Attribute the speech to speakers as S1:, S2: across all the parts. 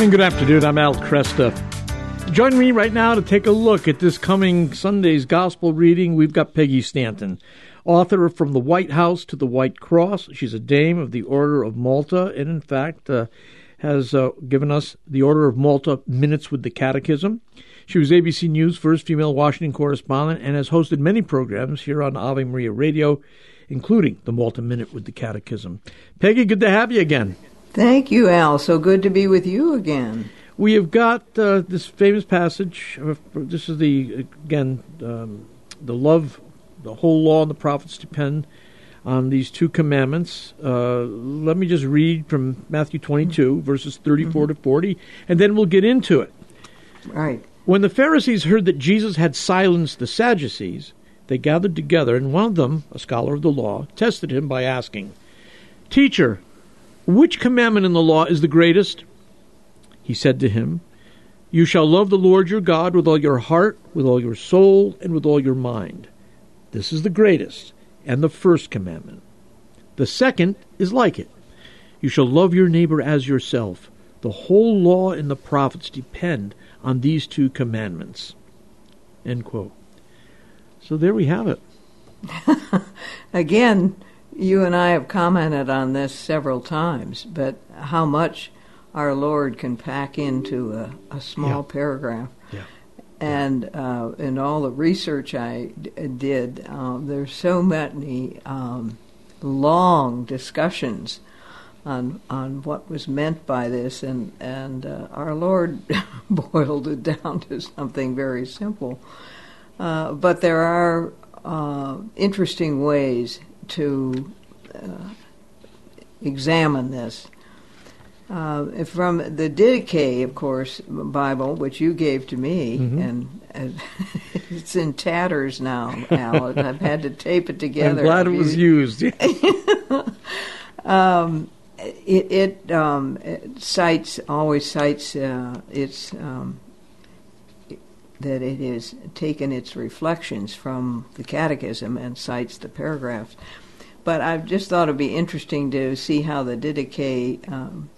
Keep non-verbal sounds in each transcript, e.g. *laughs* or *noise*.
S1: And good afternoon. I'm Al Kresta. Join me right now to take a look at this coming Sunday's gospel reading. We've got Peggy Stanton, author of From the White House to the White Cross. She's a dame of the Order of Malta, and in fact, uh, has uh, given us the Order of Malta Minutes with the Catechism. She was ABC News' first female Washington correspondent and has hosted many programs here on Ave Maria Radio, including the Malta Minute with the Catechism. Peggy, good to have you again.
S2: Thank you, Al. So good to be with you again.
S1: We have got uh, this famous passage. Uh, this is the again um, the love, the whole law and the prophets depend on these two commandments. Uh, let me just read from Matthew 22, mm-hmm. verses 34 mm-hmm. to 40, and then we'll get into it.
S2: Right.
S1: When the Pharisees heard that Jesus had silenced the Sadducees, they gathered together, and one of them, a scholar of the law, tested him by asking, Teacher, which commandment in the law is the greatest? He said to him, You shall love the Lord your God with all your heart, with all your soul, and with all your mind. This is the greatest and the first commandment. The second is like it. You shall love your neighbor as yourself. The whole law and the prophets depend on these two commandments. End quote. So there we have it. *laughs*
S2: Again, you and I have commented on this several times, but how much our Lord can pack into a, a small
S1: yeah.
S2: paragraph.
S1: Yeah.
S2: And uh, in all the research I d- did, uh, there's so many um, long discussions on on what was meant by this, and and uh, our Lord *laughs* boiled it down to something very simple. Uh, but there are uh, interesting ways to uh, examine this. Uh, from the Didache, of course, Bible, which you gave to me, mm-hmm. and uh, *laughs* it's in tatters now, Al. *laughs* I've had to tape it together.
S1: I'm glad it was used. *laughs*
S2: um, it, it, um, it, cites always cites uh, its um, that it has taken its reflections from the Catechism and cites the paragraphs. But I just thought it'd be interesting to see how the Didache um,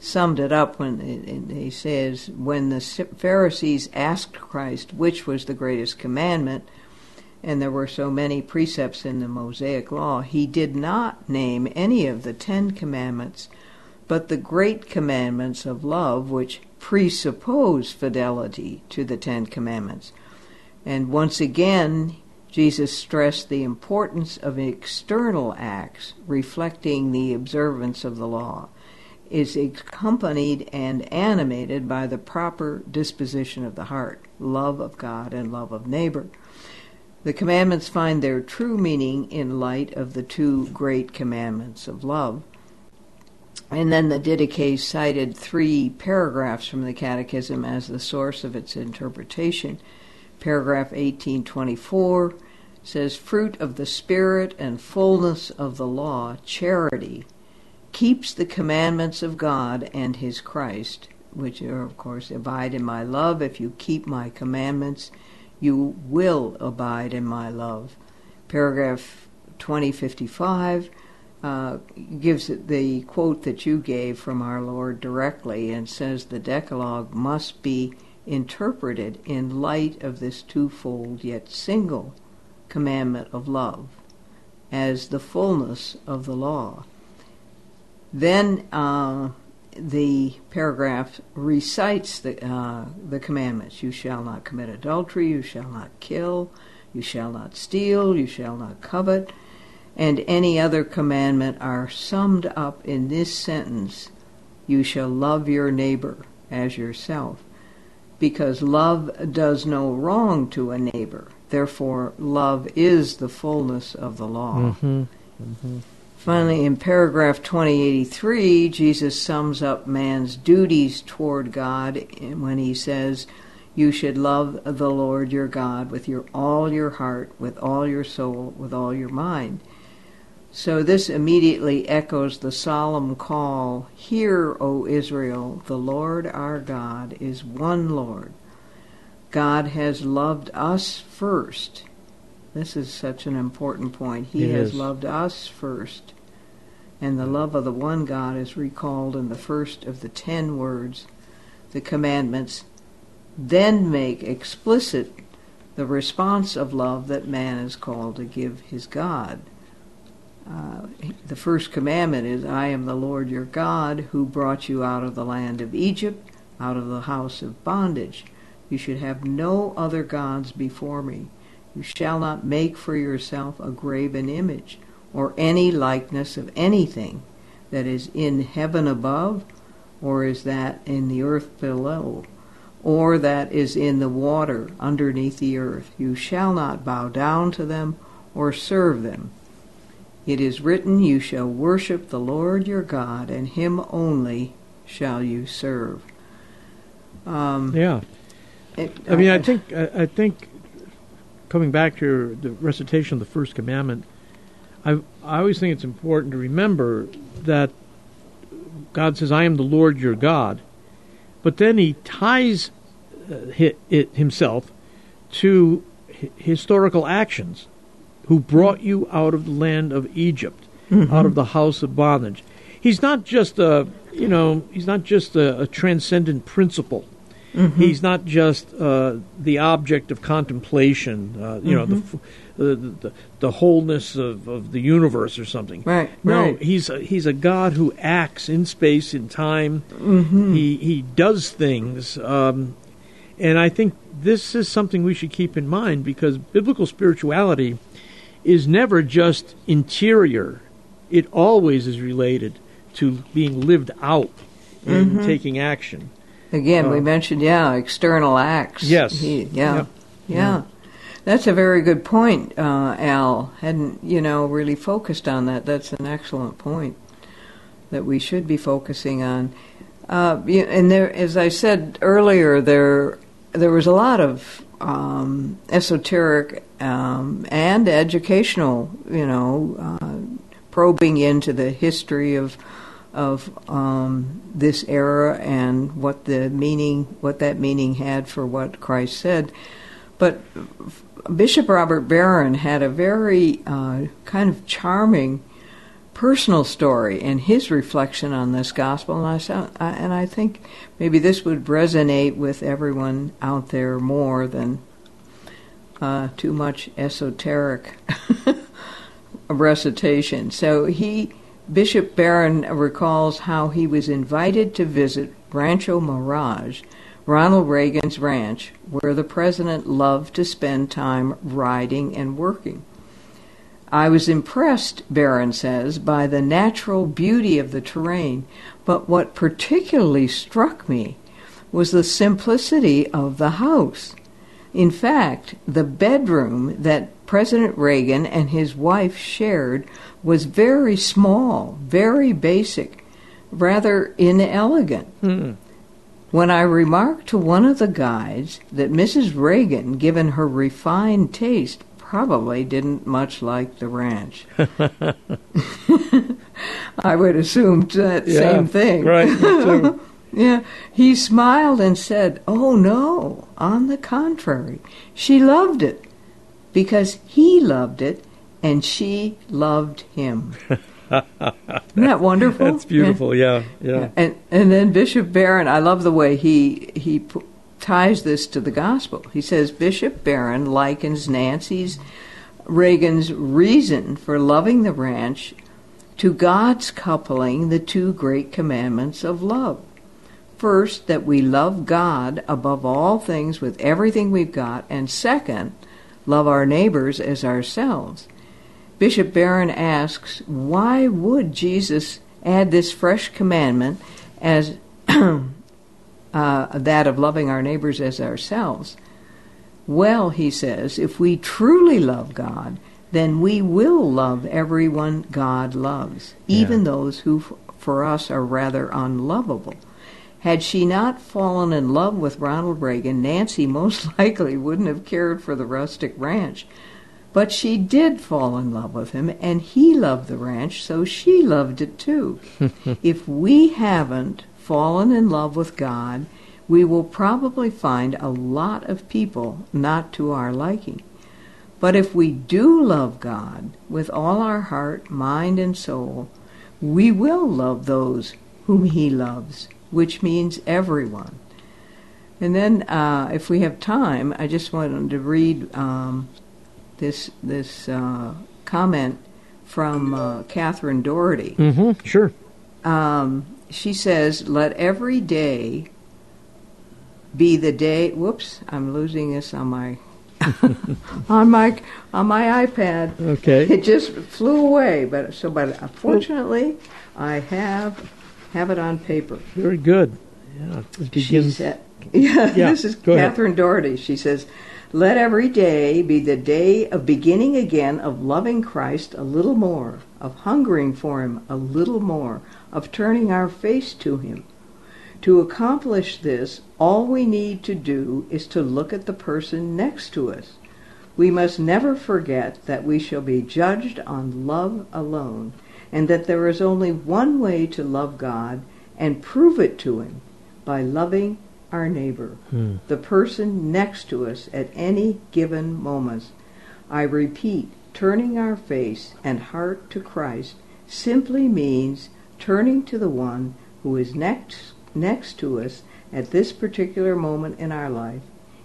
S2: summed it up when it, he says, When the Pharisees asked Christ which was the greatest commandment, and there were so many precepts in the Mosaic Law, he did not name any of the Ten Commandments, but the great commandments of love, which presuppose fidelity to the Ten Commandments. And once again, Jesus stressed the importance of external acts reflecting the observance of the law is accompanied and animated by the proper disposition of the heart, love of God and love of neighbor. The commandments find their true meaning in light of the two great commandments of love. And then the Didache cited three paragraphs from the Catechism as the source of its interpretation. Paragraph 1824 says, Fruit of the Spirit and fullness of the law, charity, keeps the commandments of God and His Christ, which are, of course, abide in my love. If you keep my commandments, you will abide in my love. Paragraph 2055 uh, gives the quote that you gave from our Lord directly and says the Decalogue must be interpreted in light of this twofold yet single commandment of love as the fullness of the law. Then uh, the paragraph recites the, uh, the commandments. You shall not commit adultery, you shall not kill, you shall not steal, you shall not covet, and any other commandment are summed up in this sentence You shall love your neighbor as yourself because love does no wrong to a neighbor. Therefore, love is the fullness of the law.
S1: Mm-hmm. Mm-hmm.
S2: Finally, in paragraph 2083, Jesus sums up man's duties toward God when he says, You should love the Lord your God with your all your heart, with all your soul, with all your mind. So this immediately echoes the solemn call Hear, O Israel, the Lord our God is one Lord. God has loved us first. This is such an important point. He
S1: it
S2: has
S1: is.
S2: loved us first. And the love of the one God is recalled in the first of the ten words the commandments, then make explicit the response of love that man is called to give his God. The first commandment is, I am the Lord your God who brought you out of the land of Egypt, out of the house of bondage. You should have no other gods before me. You shall not make for yourself a graven image, or any likeness of anything that is in heaven above, or is that in the earth below, or that is in the water underneath the earth. You shall not bow down to them or serve them. It is written, You shall worship the Lord your God, and him only shall you serve.
S1: Um, yeah. It, I mean, I think I, I think coming back to the recitation of the first commandment, I I always think it's important to remember that God says, "I am the Lord your God," but then He ties uh, it, it himself to h- historical actions. Who brought you out of the land of Egypt, mm-hmm. out of the house of bondage? He's not just a you know he's not just a, a transcendent principle Mm-hmm. He's not just uh, the object of contemplation, uh, you mm-hmm. know, the, the, the, the wholeness of, of the universe or something.
S2: Right.
S1: No,
S2: right.
S1: he's a, he's a God who acts in space, in time. Mm-hmm. He he does things, um, and I think this is something we should keep in mind because biblical spirituality is never just interior; it always is related to being lived out and mm-hmm. taking action.
S2: Again, uh, we mentioned, yeah, external acts.
S1: Yes.
S2: He, yeah, yep. yeah. Yeah. That's a very good point, uh, Al. Hadn't, you know, really focused on that. That's an excellent point that we should be focusing on. Uh, and there, as I said earlier, there there was a lot of um, esoteric um, and educational, you know, uh, probing into the history of of um, this era and what the meaning, what that meaning had for what Christ said. But Bishop Robert Barron had a very uh, kind of charming personal story and his reflection on this gospel, and I, and I think maybe this would resonate with everyone out there more than uh, too much esoteric *laughs* recitation. So he Bishop Barron recalls how he was invited to visit Rancho Mirage, Ronald Reagan's ranch, where the president loved to spend time riding and working. I was impressed, Barron says, by the natural beauty of the terrain, but what particularly struck me was the simplicity of the house. In fact, the bedroom that President Reagan and his wife shared was very small, very basic, rather inelegant. Mm. When I remarked to one of the guides that Mrs. Reagan, given her refined taste, probably didn't much like the ranch. *laughs* *laughs* I would assume that yeah, same thing.
S1: Right. *laughs*
S2: yeah. He smiled and said, Oh, no, on the contrary, she loved it because he loved it and she loved him. *laughs* Isn't that wonderful?
S1: That's beautiful. Yeah, yeah. yeah.
S2: And and then Bishop Barron, I love the way he he p- ties this to the gospel. He says Bishop Barron likens Nancy's Reagan's reason for loving the ranch to God's coupling the two great commandments of love. First, that we love God above all things with everything we've got, and second, love our neighbors as ourselves. Bishop Barron asks, why would Jesus add this fresh commandment as *clears throat* uh, that of loving our neighbors as ourselves? Well, he says, if we truly love God, then we will love everyone God loves, even yeah. those who f- for us are rather unlovable. Had she not fallen in love with Ronald Reagan, Nancy most *laughs* likely wouldn't have cared for the rustic ranch but she did fall in love with him, and he loved the ranch, so she loved it too. *laughs* if we haven't fallen in love with God, we will probably find a lot of people not to our liking. But if we do love God with all our heart, mind, and soul, we will love those whom He loves, which means everyone. And then, uh, if we have time, I just wanted to read um, this this uh, comment from uh, Catherine Doherty.
S1: Mm-hmm. Sure.
S2: Um, she says, "Let every day be the day." Whoops, I'm losing this on my *laughs* on my on my iPad.
S1: Okay.
S2: It just flew away, but so but fortunately, I have have it on paper.
S1: Very good. Yeah. It
S2: She said, yeah,
S1: Yeah, *laughs*
S2: this is
S1: go ahead.
S2: Catherine Doherty. She says, Let every day be the day of beginning again of loving Christ a little more, of hungering for Him a little more, of turning our face to Him. To accomplish this, all we need to do is to look at the person next to us. We must never forget that we shall be judged on love alone, and that there is only one way to love God and prove it to Him by loving our neighbor,
S1: Hmm.
S2: the person next to us at any given moment. I repeat, turning our face and heart to Christ simply means turning to the one who is next next to us at this particular moment in our life.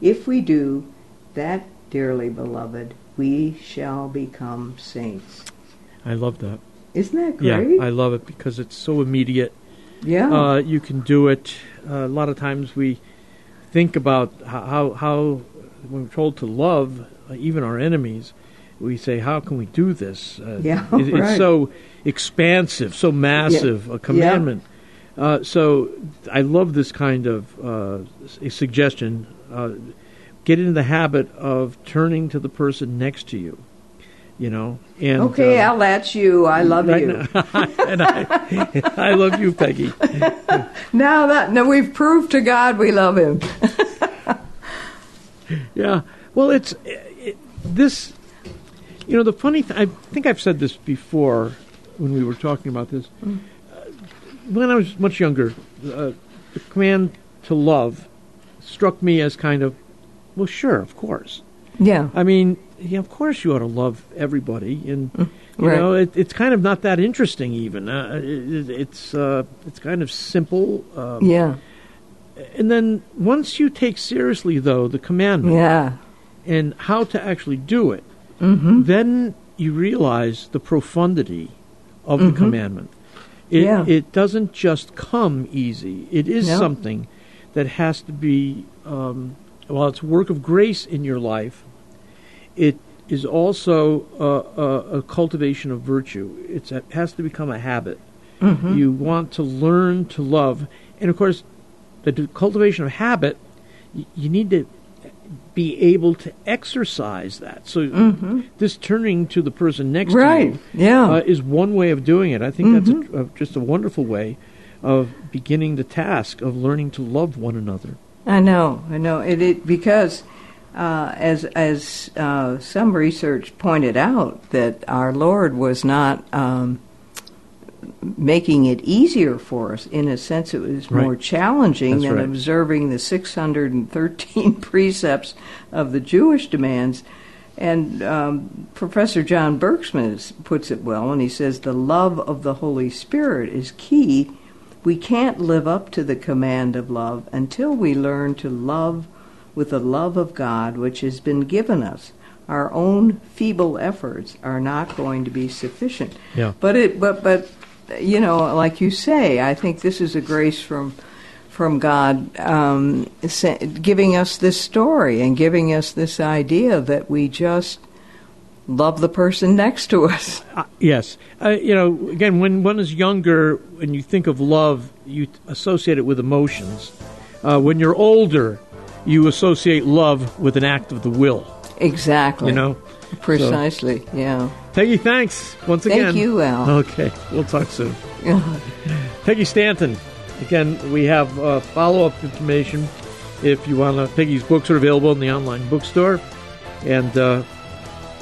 S2: If we do that, dearly beloved, we shall become saints.
S1: I love that.
S2: Isn't that great? Yeah.
S1: I love it because it's so immediate.
S2: yeah.
S1: Uh, you can do it. Uh, a lot of times we think about how, how, when we're told to love uh, even our enemies, we say, "How can we do this?" Uh,
S2: Yeah,
S1: it- *laughs* it's so expansive, so massive a commandment. Uh, so I love this kind of uh, suggestion. Uh, get into the habit of turning to the person next to you. You know, and
S2: okay,
S1: uh,
S2: Al, that's you. I love
S1: right
S2: you.
S1: now- *laughs* and I, I love you, Peggy. *laughs*
S2: Now that now we've proved to God we love Him. *laughs*
S1: Yeah. Well, it's it, this. You know, the funny. Th- I think I've said this before when we were talking about this. Uh, when I was much younger, uh, the command to love struck me as kind of, well, sure, of course.
S2: Yeah.
S1: I mean, yeah, of course you ought to love everybody, and you
S2: right.
S1: know, it, it's kind of not that interesting. Even uh, it, it's uh, it's kind of simple. Um,
S2: Yeah.
S1: And then once you take seriously, though, the commandment
S2: Yeah.
S1: and how to actually do it,
S2: Mm-hmm.
S1: then you realize the profundity of the commandment. It,
S2: Yeah.
S1: it doesn't just come easy. It is
S2: No.
S1: something that has to be, um, while it's a work of grace in your life, it is also a, a, a cultivation of virtue. It's, it has to become a habit.
S2: Mm-hmm.
S1: You want to learn to love. And of course, the cultivation of habit, y- you need to be able to exercise that. So this turning to the person next
S2: Mm-hmm. Right.
S1: to
S2: Yeah.
S1: you uh, is one way of doing it. I think that's a, a, just a wonderful way of beginning the task of learning to love one another.
S2: I know, I know. It, it because uh, as as uh, some research pointed out that our Lord was not um, making it easier for us. In a sense, it was
S1: Right.
S2: more challenging
S1: That's
S2: than
S1: right.
S2: observing the 613 *laughs* precepts of the Jewish demands. And um, Professor John Berkman is- puts it well, and he says the love of the Holy Spirit is key. We can't live up to the command of love until we learn to love with the love of God which has been given us. Our own feeble efforts are not going to be sufficient.
S1: Yeah.
S2: But it, but but, you know, like you say, I think this is a grace from from God, um, giving us this story and giving us this idea that we just love the person next to us. *laughs*
S1: Uh, yes. Uh, you know, again, when one is younger, when you think of love, you associate it with emotions. Uh, when you're older, you associate love with an act of the will.
S2: Exactly.
S1: You know?
S2: precisely. Yeah.
S1: Peggy, thanks once again.
S2: Thank you, Al.
S1: Okay, we'll talk soon. *laughs* Peggy Stanton. Again, we have uh, follow up information if you want to. Peggy's books are available in the online bookstore. And uh,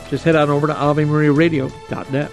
S1: just head on over to AveMariaRadio.net.